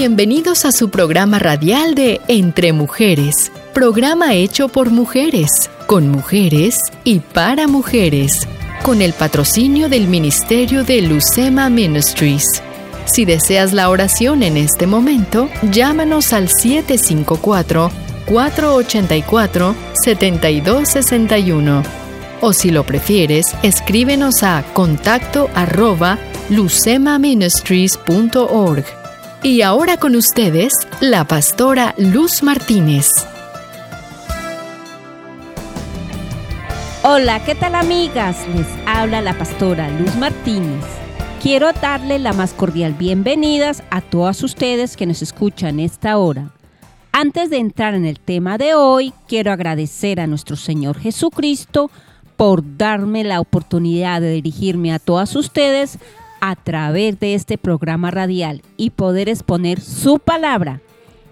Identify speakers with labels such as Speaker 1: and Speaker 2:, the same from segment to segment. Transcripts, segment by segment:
Speaker 1: Bienvenidos a su programa radial de Entre Mujeres, programa hecho por mujeres, con mujeres y para mujeres, con el patrocinio del Ministerio de Lucema Ministries. Si deseas la oración en este momento, llámanos al 754-484-7261. O si lo prefieres, escríbenos a contacto arroba lucemaministries.org. Y ahora con ustedes, la pastora Luz Martínez.
Speaker 2: Hola, ¿qué tal amigas? Les habla la pastora Luz Martínez. Quiero darle la más cordial bienvenidas a todas ustedes que nos escuchan esta hora. Antes de entrar en el tema de hoy, quiero agradecer a nuestro Señor Jesucristo por darme la oportunidad de dirigirme a todas ustedes a través de este programa radial y poder exponer su palabra.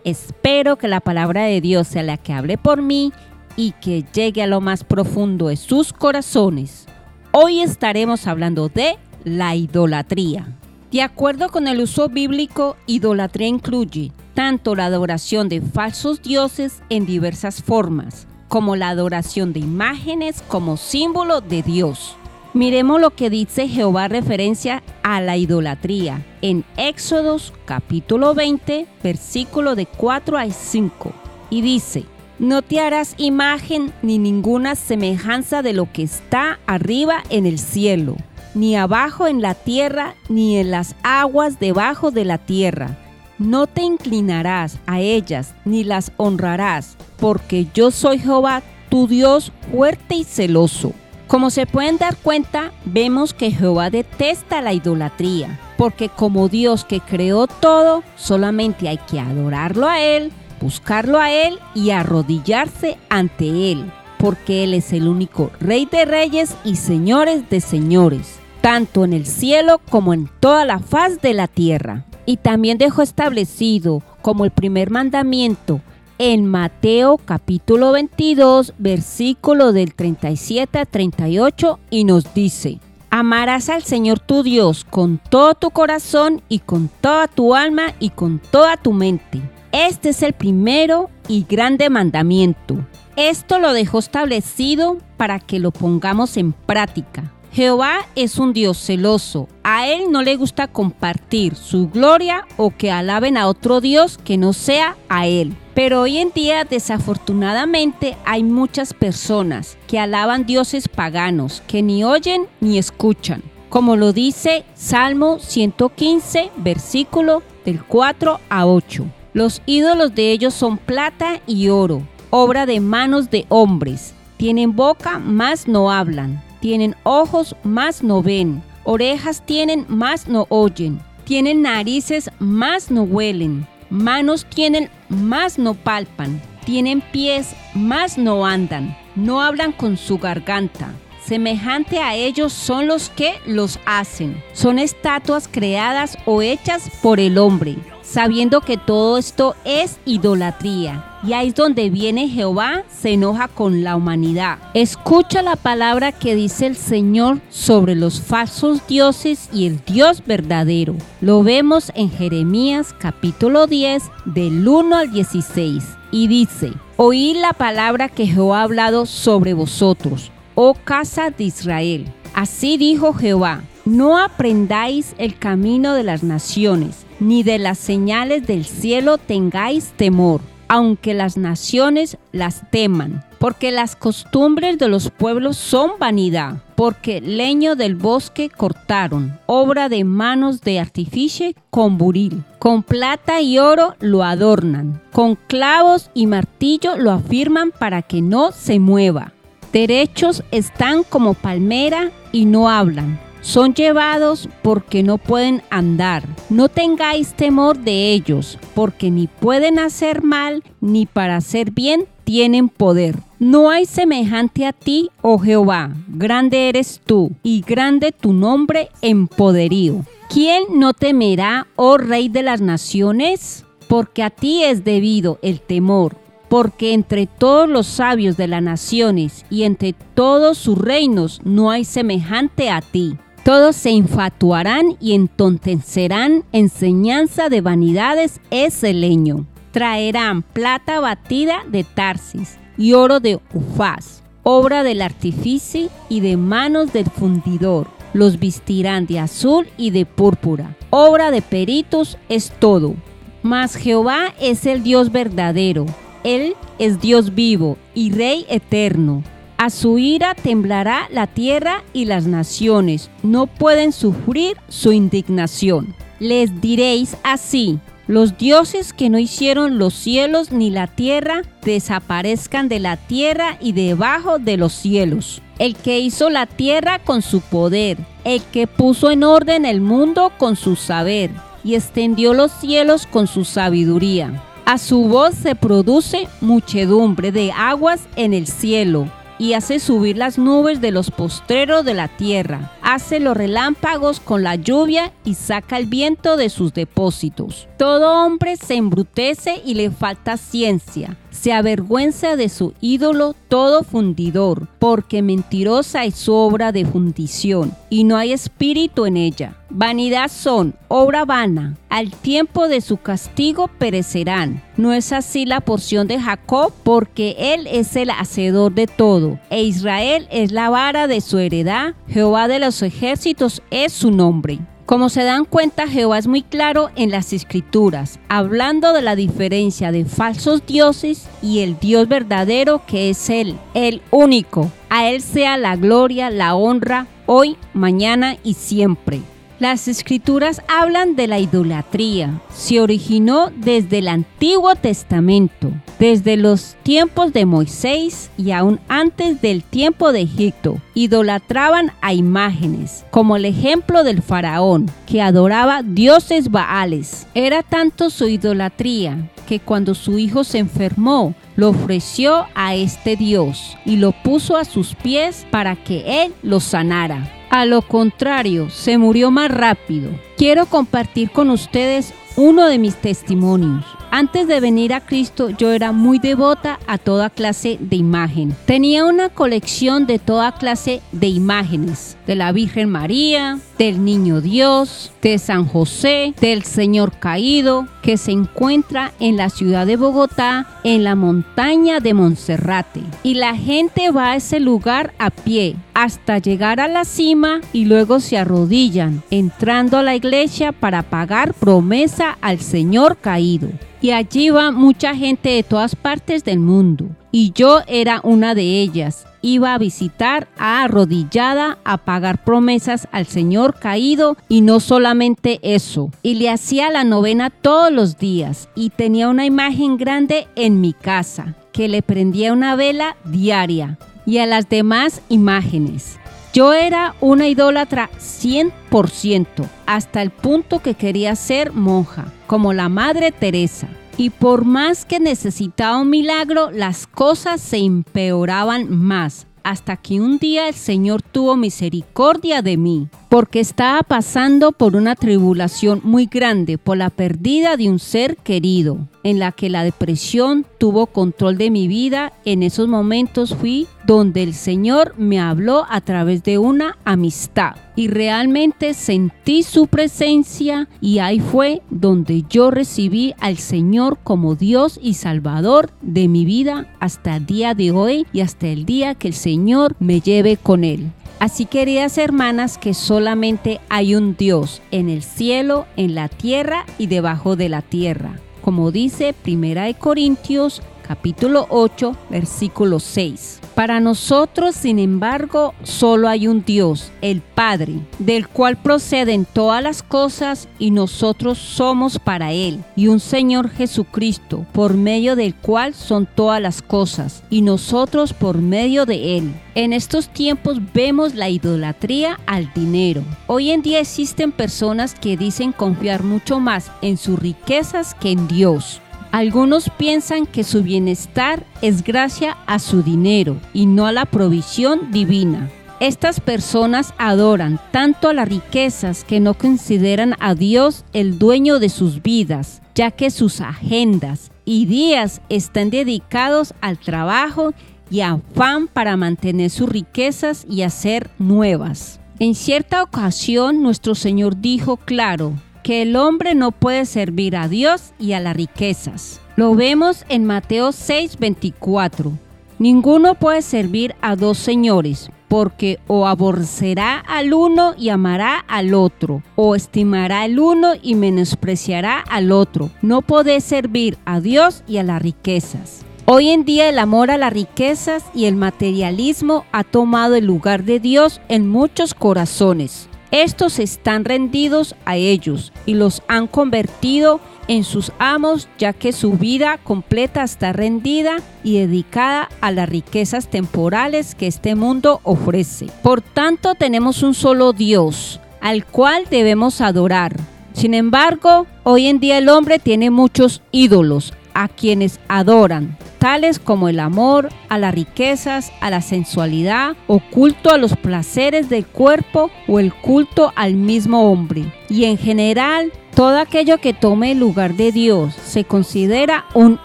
Speaker 2: Espero que la palabra de Dios sea la que hable por mí y que llegue a lo más profundo de sus corazones. Hoy estaremos hablando de la idolatría. De acuerdo con el uso bíblico, idolatría incluye tanto la adoración de falsos dioses en diversas formas, como la adoración de imágenes como símbolo de Dios. Miremos lo que dice Jehová referencia a la idolatría en Éxodos capítulo 20, versículo de 4 a 5. Y dice, no te harás imagen ni ninguna semejanza de lo que está arriba en el cielo, ni abajo en la tierra, ni en las aguas debajo de la tierra. No te inclinarás a ellas, ni las honrarás, porque yo soy Jehová, tu Dios fuerte y celoso como se pueden dar cuenta, vemos que Jehová detesta la idolatría, porque como Dios que creó todo, solamente hay que adorarlo a Él, buscarlo a Él y arrodillarse ante Él, porque Él es el único Rey de reyes y señores de señores, tanto en el cielo como en toda la faz de la tierra. Y también dejó establecido como el primer mandamiento en Mateo capítulo 22, versículo del 37 a 38 y nos dice, Amarás al Señor tu Dios con todo tu corazón y con toda tu alma y con toda tu mente. Este es el primero y grande mandamiento. Esto lo dejó establecido para que lo pongamos en práctica. Jehová es un Dios celoso. A Él no le gusta compartir su gloria o que alaben a otro Dios que no sea a Él. Pero hoy en día desafortunadamente hay muchas personas que alaban dioses paganos que ni oyen ni escuchan. Como lo dice Salmo 115, versículo del 4 a 8. Los ídolos de ellos son plata y oro, obra de manos de hombres. Tienen boca, mas no hablan. Tienen ojos, mas no ven. Orejas tienen, mas no oyen. Tienen narices, mas no huelen Manos tienen, más no palpan. Tienen pies, más no andan. No hablan con su garganta. Semejante a ellos son los que los hacen. Son estatuas creadas o hechas por el hombre sabiendo que todo esto es idolatría. Y ahí es donde viene Jehová, se enoja con la humanidad. Escucha la palabra que dice el Señor sobre los falsos dioses y el Dios verdadero. Lo vemos en Jeremías capítulo 10 del 1 al 16. Y dice, oíd la palabra que Jehová ha hablado sobre vosotros, oh casa de Israel. Así dijo Jehová, no aprendáis el camino de las naciones ni de las señales del cielo tengáis temor, aunque las naciones las teman, porque las costumbres de los pueblos son vanidad, porque leño del bosque cortaron, obra de manos de artificio con buril, con plata y oro lo adornan, con clavos y martillo lo afirman para que no se mueva. Derechos están como palmera y no hablan son llevados porque no pueden andar. No tengáis temor de ellos, porque ni pueden hacer mal ni para hacer bien tienen poder. No hay semejante a ti, oh Jehová, grande eres tú y grande tu nombre en poderío. ¿Quién no temerá, oh Rey de las naciones? Porque a ti es debido el temor porque entre todos los sabios de las naciones y entre todos sus reinos no hay semejante a ti Todos se infatuarán y entontecerán enseñanza de vanidades es el leño. Traerán plata batida de Tarsis y oro de Ufaz, obra del artífice y de manos del fundidor. Los vestirán de azul y de púrpura. Obra de peritos es todo. Mas Jehová es el Dios verdadero. Él es Dios vivo y Rey eterno a su ira temblará la tierra y las naciones no pueden sufrir su indignación. Les diréis así, los dioses que no hicieron los cielos ni la tierra desaparezcan de la tierra y debajo de los cielos. El que hizo la tierra con su poder, el que puso en orden el mundo con su saber y extendió los cielos con su sabiduría. A su voz se produce muchedumbre de aguas en el cielo y hace subir las nubes de los postreros de la tierra, hace los relámpagos con la lluvia y saca el viento de sus depósitos. Todo hombre se embrutece y le falta ciencia, se avergüenza de su ídolo todo fundidor, porque mentirosa es su obra de fundición, y no hay espíritu en ella. Vanidad son, obra vana, al tiempo de su castigo perecerán. No es así la porción de Jacob, porque él es el hacedor de todo, e Israel es la vara de su heredad, Jehová de los ejércitos es su nombre. Como se dan cuenta, Jehová es muy claro en las escrituras, hablando de la diferencia de falsos dioses y el Dios verdadero que es Él, el único. A Él sea la gloria, la honra, hoy, mañana y siempre. Las escrituras hablan de la idolatría. Se originó desde el Antiguo Testamento, desde los tiempos de Moisés y aún antes del tiempo de Egipto. Idolatraban a imágenes, como el ejemplo del faraón, que adoraba dioses baales. Era tanto su idolatría que cuando su hijo se enfermó, lo ofreció a este Dios y lo puso a sus pies para que él lo sanara. A lo contrario, se murió más rápido. Quiero compartir con ustedes uno de mis testimonios. Antes de venir a Cristo yo era muy devota a toda clase de imagen. Tenía una colección de toda clase de imágenes, de la Virgen María, del Niño Dios, de San José, del Señor Caído, que se encuentra en la ciudad de Bogotá, en la montaña de Monserrate. Y la gente va a ese lugar a pie hasta llegar a la cima y luego se arrodillan, entrando a la iglesia para pagar promesa al Señor Caído y allí va mucha gente de todas partes del mundo. Y yo era una de ellas. Iba a visitar a arrodillada a pagar promesas al Señor caído y no solamente eso. Y le hacía la novena todos los días y tenía una imagen grande en mi casa que le prendía una vela diaria y a las demás imágenes. Yo era una idólatra 100%, hasta el punto que quería ser monja como la Madre Teresa. Y por más que necesitaba un milagro, las cosas se empeoraban más, hasta que un día el Señor tuvo misericordia de mí, porque estaba pasando por una tribulación muy grande por la pérdida de un ser querido, en la que la depresión tuvo control de mi vida. En esos momentos fui donde el Señor me habló a través de una amistad y realmente sentí su presencia y ahí fue donde yo recibí al Señor como Dios y Salvador de mi vida hasta el día de hoy y hasta el día que el Señor me lleve con él. Así queridas hermanas que solamente hay un Dios en el cielo, en la tierra y debajo de la tierra. Como dice Primera de Corintios capítulo 8 versículo 6. Para nosotros, sin embargo, solo hay un Dios, el Padre, del cual proceden todas las cosas y nosotros somos para Él, y un Señor Jesucristo, por medio del cual son todas las cosas, y nosotros por medio de Él. En estos tiempos vemos la idolatría al dinero. Hoy en día existen personas que dicen confiar mucho más en sus riquezas que en Dios. Algunos piensan que su bienestar es gracias a su dinero y no a la provisión divina. Estas personas adoran tanto a las riquezas que no consideran a Dios el dueño de sus vidas, ya que sus agendas y días están dedicados al trabajo y afán para mantener sus riquezas y hacer nuevas. En cierta ocasión nuestro Señor dijo claro que el hombre no puede servir a Dios y a las riquezas. Lo vemos en Mateo 6:24. Ninguno puede servir a dos señores, porque o aborrecerá al uno y amará al otro, o estimará al uno y menospreciará al otro. No puede servir a Dios y a las riquezas. Hoy en día el amor a las riquezas y el materialismo ha tomado el lugar de Dios en muchos corazones. Estos están rendidos a ellos y los han convertido en sus amos ya que su vida completa está rendida y dedicada a las riquezas temporales que este mundo ofrece. Por tanto tenemos un solo Dios al cual debemos adorar. Sin embargo, hoy en día el hombre tiene muchos ídolos a quienes adoran, tales como el amor, a las riquezas, a la sensualidad, o culto a los placeres del cuerpo o el culto al mismo hombre. Y en general, todo aquello que tome el lugar de Dios se considera un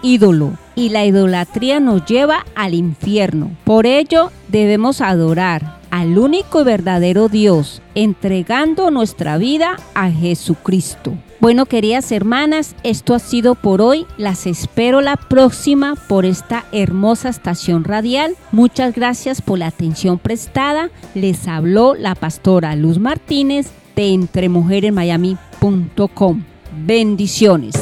Speaker 2: ídolo y la idolatría nos lleva al infierno. Por ello debemos adorar al único y verdadero Dios, entregando nuestra vida a Jesucristo. Bueno, queridas hermanas, esto ha sido por hoy. Las espero la próxima por esta hermosa estación radial. Muchas gracias por la atención prestada. Les habló la pastora Luz Martínez de entremujeresmiami.com. Bendiciones.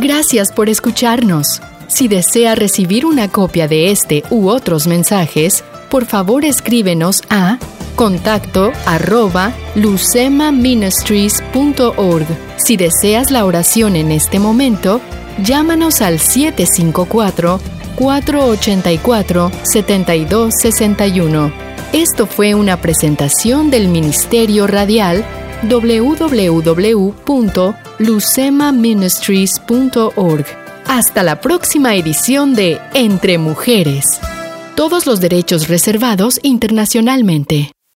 Speaker 1: Gracias por escucharnos. Si desea recibir una copia de este u otros mensajes, por favor escríbenos a contacto arroba lucemaministries.org. Si deseas la oración en este momento, llámanos al 754-484-7261. Esto fue una presentación del Ministerio Radial www.lucemaministries.org. Hasta la próxima edición de Entre Mujeres. Todos los derechos reservados internacionalmente.